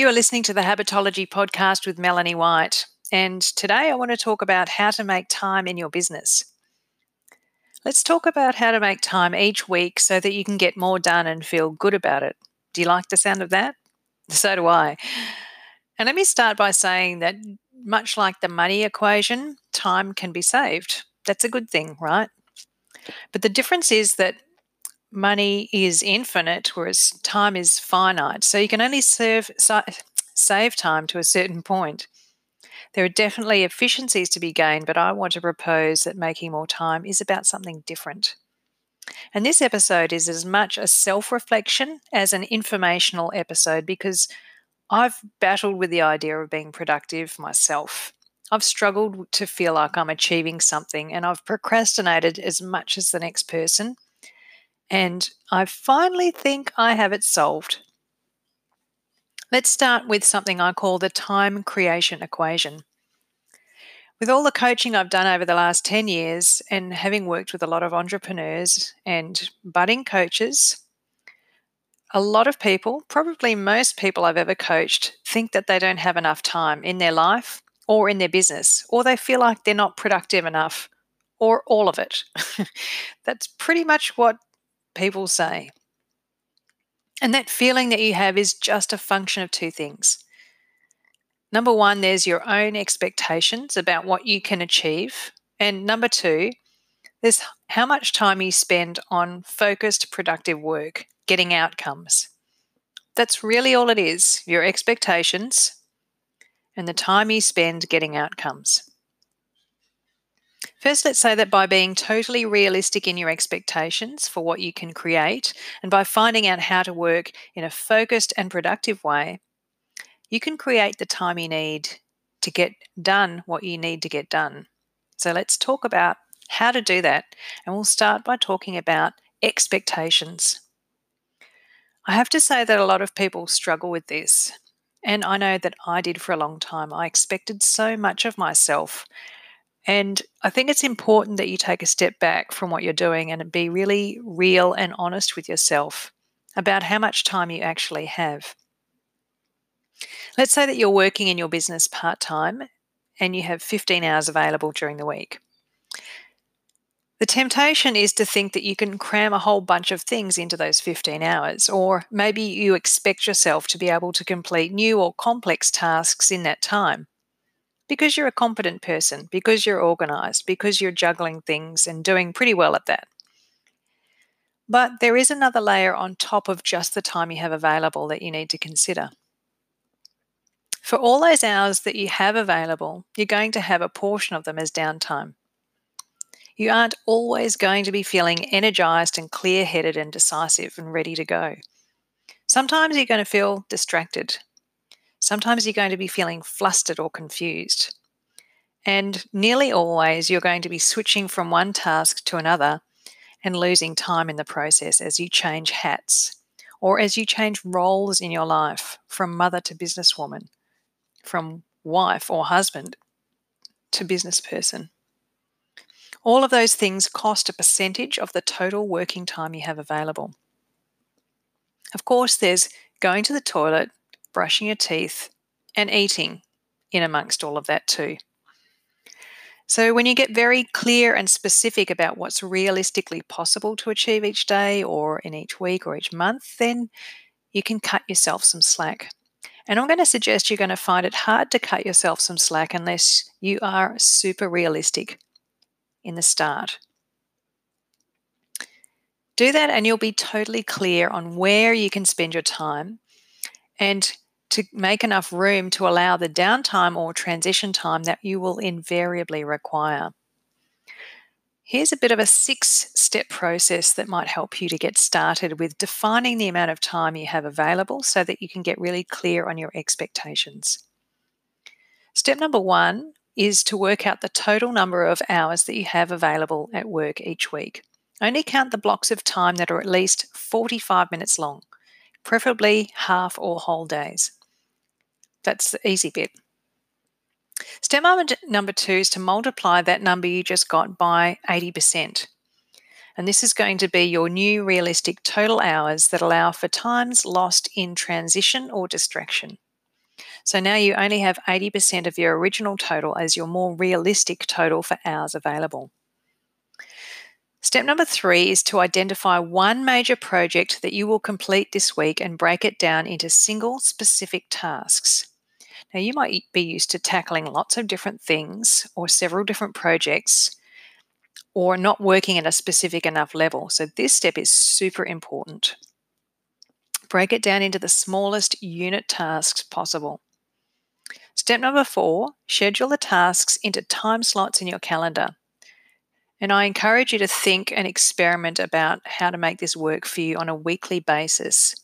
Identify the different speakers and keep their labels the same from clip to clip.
Speaker 1: You are listening to the Habitology podcast with Melanie White. And today I want to talk about how to make time in your business. Let's talk about how to make time each week so that you can get more done and feel good about it. Do you like the sound of that? So do I. And let me start by saying that, much like the money equation, time can be saved. That's a good thing, right? But the difference is that money is infinite, whereas time is finite. So you can only serve, save time to a certain point. There are definitely efficiencies to be gained, but I want to propose that making more time is about something different. And this episode is as much a self reflection as an informational episode because I've battled with the idea of being productive myself. I've struggled to feel like I'm achieving something and I've procrastinated as much as the next person. And I finally think I have it solved. Let's start with something I call the time creation equation. With all the coaching I've done over the last 10 years and having worked with a lot of entrepreneurs and budding coaches, a lot of people, probably most people I've ever coached, think that they don't have enough time in their life or in their business, or they feel like they're not productive enough, or all of it. That's pretty much what people say. And that feeling that you have is just a function of two things. Number one, there's your own expectations about what you can achieve. And number two, there's how much time you spend on focused, productive work, getting outcomes. That's really all it is your expectations and the time you spend getting outcomes. First, let's say that by being totally realistic in your expectations for what you can create, and by finding out how to work in a focused and productive way, you can create the time you need to get done what you need to get done. So, let's talk about how to do that, and we'll start by talking about expectations. I have to say that a lot of people struggle with this, and I know that I did for a long time. I expected so much of myself and I think it's important that you take a step back from what you're doing and be really real and honest with yourself about how much time you actually have. Let's say that you're working in your business part time and you have 15 hours available during the week. The temptation is to think that you can cram a whole bunch of things into those 15 hours, or maybe you expect yourself to be able to complete new or complex tasks in that time because you're a competent person, because you're organized, because you're juggling things and doing pretty well at that. But there is another layer on top of just the time you have available that you need to consider. For all those hours that you have available, you're going to have a portion of them as downtime. You aren't always going to be feeling energized and clear headed and decisive and ready to go. Sometimes you're going to feel distracted, Sometimes you're going to be feeling flustered or confused. And nearly always, you're going to be switching from one task to another and losing time in the process as you change hats or as you change roles in your life from mother to businesswoman, from wife or husband to business person. All of those things cost a percentage of the total working time you have available. Of course, there's going to the toilet, brushing your teeth, and eating in amongst all of that too. So, when you get very clear and specific about what's realistically possible to achieve each day or in each week or each month, then you can cut yourself some slack. And I'm going to suggest you're going to find it hard to cut yourself some slack unless you are super realistic in the start. Do that, and you'll be totally clear on where you can spend your time and to make enough room to allow the downtime or transition time that you will invariably require. Here's a bit of a six step process that might help you to get started with defining the amount of time you have available so that you can get really clear on your expectations. Step number one is to work out the total number of hours that you have available at work each week. Only count the blocks of time that are at least 45 minutes long, preferably half or whole days. That's the easy bit. Step number two is to multiply that number you just got by 80%. And this is going to be your new realistic total hours that allow for times lost in transition or distraction. So now you only have 80% of your original total as your more realistic total for hours available. Step number three is to identify one major project that you will complete this week and break it down into single specific tasks. Now, you might be used to tackling lots of different things or several different projects or not working at a specific enough level. So, this step is super important. Break it down into the smallest unit tasks possible. Step number four schedule the tasks into time slots in your calendar. And I encourage you to think and experiment about how to make this work for you on a weekly basis.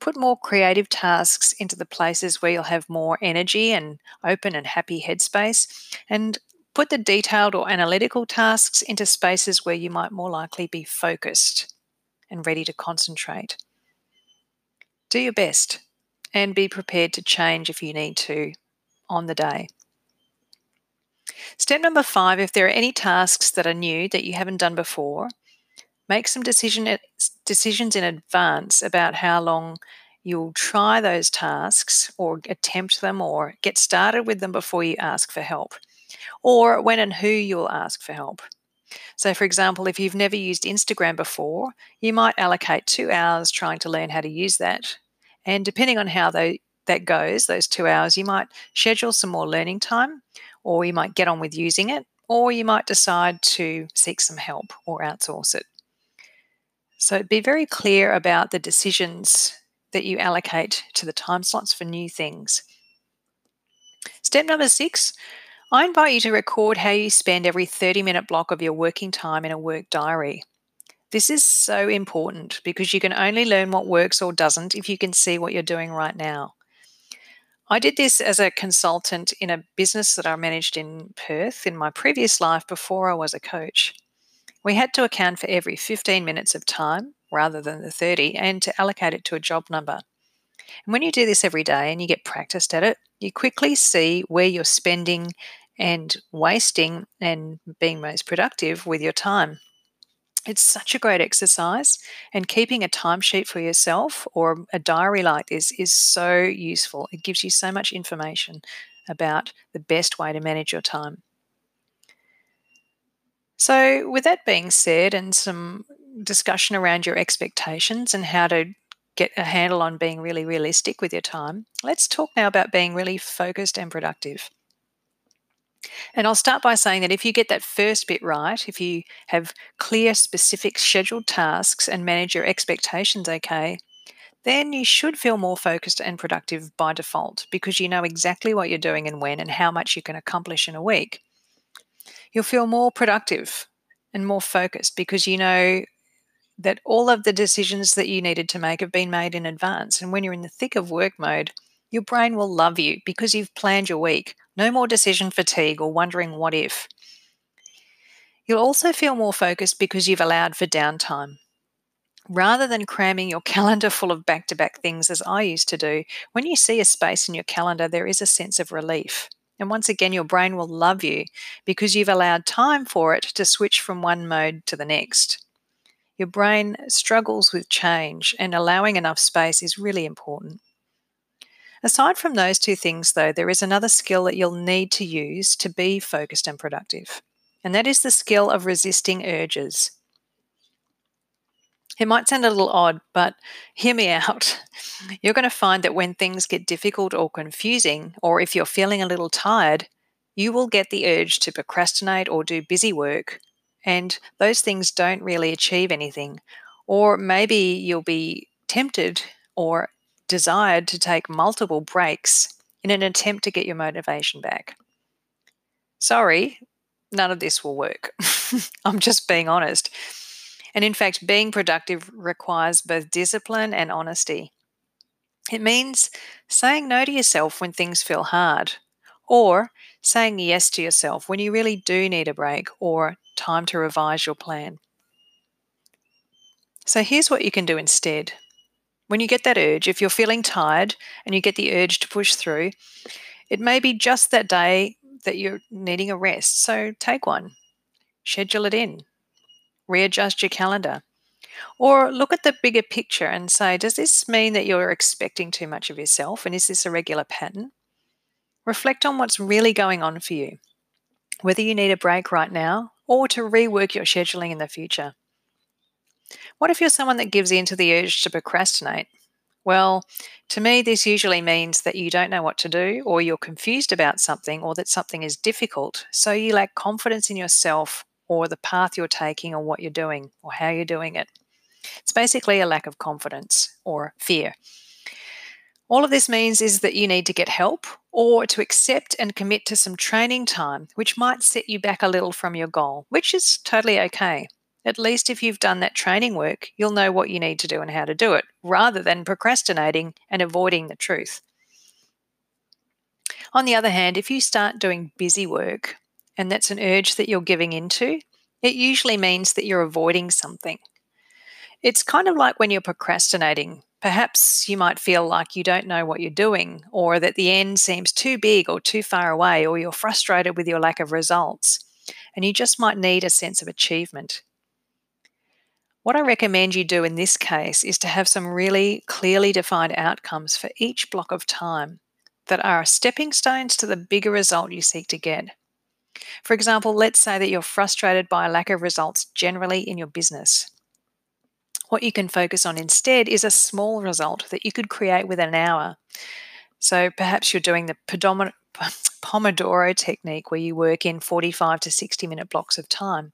Speaker 1: Put more creative tasks into the places where you'll have more energy and open and happy headspace, and put the detailed or analytical tasks into spaces where you might more likely be focused and ready to concentrate. Do your best and be prepared to change if you need to on the day. Step number five if there are any tasks that are new that you haven't done before, make some decision, decisions in advance about how long you'll try those tasks or attempt them or get started with them before you ask for help, or when and who you'll ask for help. So, for example, if you've never used Instagram before, you might allocate two hours trying to learn how to use that. And depending on how they, that goes, those two hours, you might schedule some more learning time or you might get on with using it, or you might decide to seek some help or outsource it. So be very clear about the decisions that you allocate to the time slots for new things. Step number six I invite you to record how you spend every 30 minute block of your working time in a work diary. This is so important because you can only learn what works or doesn't if you can see what you're doing right now. I did this as a consultant in a business that I managed in Perth in my previous life before I was a coach. We had to account for every 15 minutes of time rather than the 30 and to allocate it to a job number. And when you do this every day and you get practiced at it, you quickly see where you're spending and wasting and being most productive with your time. It's such a great exercise, and keeping a timesheet for yourself or a diary like this is so useful. It gives you so much information about the best way to manage your time. So, with that being said, and some discussion around your expectations and how to get a handle on being really realistic with your time, let's talk now about being really focused and productive. And I'll start by saying that if you get that first bit right, if you have clear, specific, scheduled tasks and manage your expectations okay, then you should feel more focused and productive by default because you know exactly what you're doing and when and how much you can accomplish in a week. You'll feel more productive and more focused because you know that all of the decisions that you needed to make have been made in advance. And when you're in the thick of work mode, your brain will love you because you've planned your week. No more decision fatigue or wondering what if. You'll also feel more focused because you've allowed for downtime. Rather than cramming your calendar full of back to back things as I used to do, when you see a space in your calendar, there is a sense of relief. And once again, your brain will love you because you've allowed time for it to switch from one mode to the next. Your brain struggles with change, and allowing enough space is really important. Aside from those two things, though, there is another skill that you'll need to use to be focused and productive, and that is the skill of resisting urges. It might sound a little odd, but hear me out. You're going to find that when things get difficult or confusing, or if you're feeling a little tired, you will get the urge to procrastinate or do busy work, and those things don't really achieve anything. Or maybe you'll be tempted or desired to take multiple breaks in an attempt to get your motivation back. Sorry, none of this will work. I'm just being honest. And in fact, being productive requires both discipline and honesty. It means saying no to yourself when things feel hard, or saying yes to yourself when you really do need a break or time to revise your plan. So here's what you can do instead when you get that urge, if you're feeling tired and you get the urge to push through, it may be just that day that you're needing a rest. So take one, schedule it in, readjust your calendar. Or look at the bigger picture and say, does this mean that you're expecting too much of yourself? And is this a regular pattern? Reflect on what's really going on for you, whether you need a break right now or to rework your scheduling in the future. What if you're someone that gives in to the urge to procrastinate? Well, to me, this usually means that you don't know what to do, or you're confused about something, or that something is difficult. So you lack confidence in yourself, or the path you're taking, or what you're doing, or how you're doing it. It's basically a lack of confidence or fear. All of this means is that you need to get help or to accept and commit to some training time, which might set you back a little from your goal, which is totally okay. At least if you've done that training work, you'll know what you need to do and how to do it, rather than procrastinating and avoiding the truth. On the other hand, if you start doing busy work, and that's an urge that you're giving into, it usually means that you're avoiding something. It's kind of like when you're procrastinating. Perhaps you might feel like you don't know what you're doing, or that the end seems too big or too far away, or you're frustrated with your lack of results, and you just might need a sense of achievement. What I recommend you do in this case is to have some really clearly defined outcomes for each block of time that are stepping stones to the bigger result you seek to get. For example, let's say that you're frustrated by a lack of results generally in your business. What you can focus on instead is a small result that you could create within an hour. So perhaps you're doing the Pomodoro technique where you work in 45 to 60 minute blocks of time.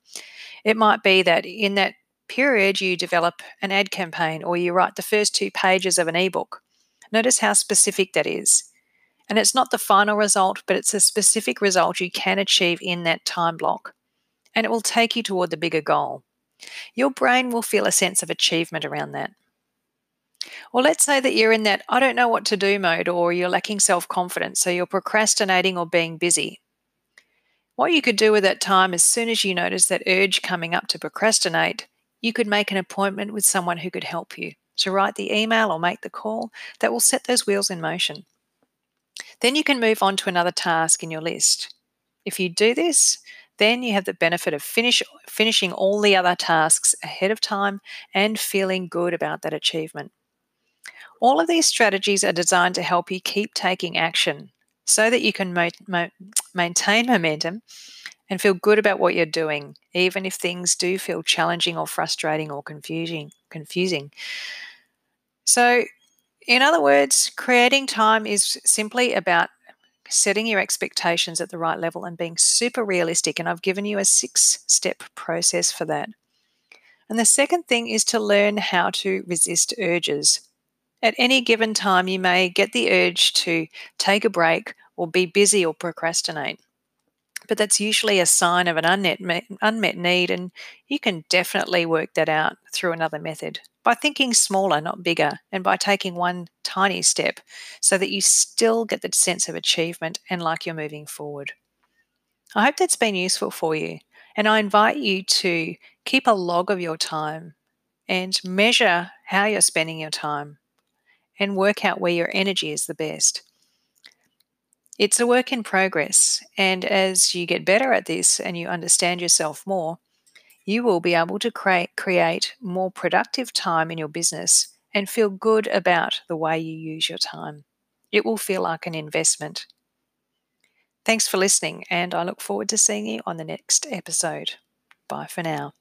Speaker 1: It might be that in that period, you develop an ad campaign or you write the first two pages of an ebook. Notice how specific that is. And it's not the final result, but it's a specific result you can achieve in that time block. And it will take you toward the bigger goal. Your brain will feel a sense of achievement around that. Or let's say that you're in that I don't know what to do mode, or you're lacking self confidence, so you're procrastinating or being busy. What you could do with that time as soon as you notice that urge coming up to procrastinate you could make an appointment with someone who could help you to write the email or make the call that will set those wheels in motion. Then you can move on to another task in your list. If you do this, then you have the benefit of finish, finishing all the other tasks ahead of time and feeling good about that achievement. All of these strategies are designed to help you keep taking action so that you can mo- mo- maintain momentum and feel good about what you're doing, even if things do feel challenging or frustrating or confusing. Confusing. So, in other words, creating time is simply about setting your expectations at the right level and being super realistic. And I've given you a six step process for that. And the second thing is to learn how to resist urges. At any given time, you may get the urge to take a break or be busy or procrastinate but that's usually a sign of an unmet, unmet need, and you can definitely work that out through another method by thinking smaller, not bigger, and by taking one tiny step so that you still get the sense of achievement and like you're moving forward. I hope that's been useful for you, and I invite you to keep a log of your time and measure how you're spending your time and work out where your energy is the best. It's a work in progress. And as you get better at this and you understand yourself more, you will be able to create, create more productive time in your business and feel good about the way you use your time. It will feel like an investment. Thanks for listening, and I look forward to seeing you on the next episode. Bye for now.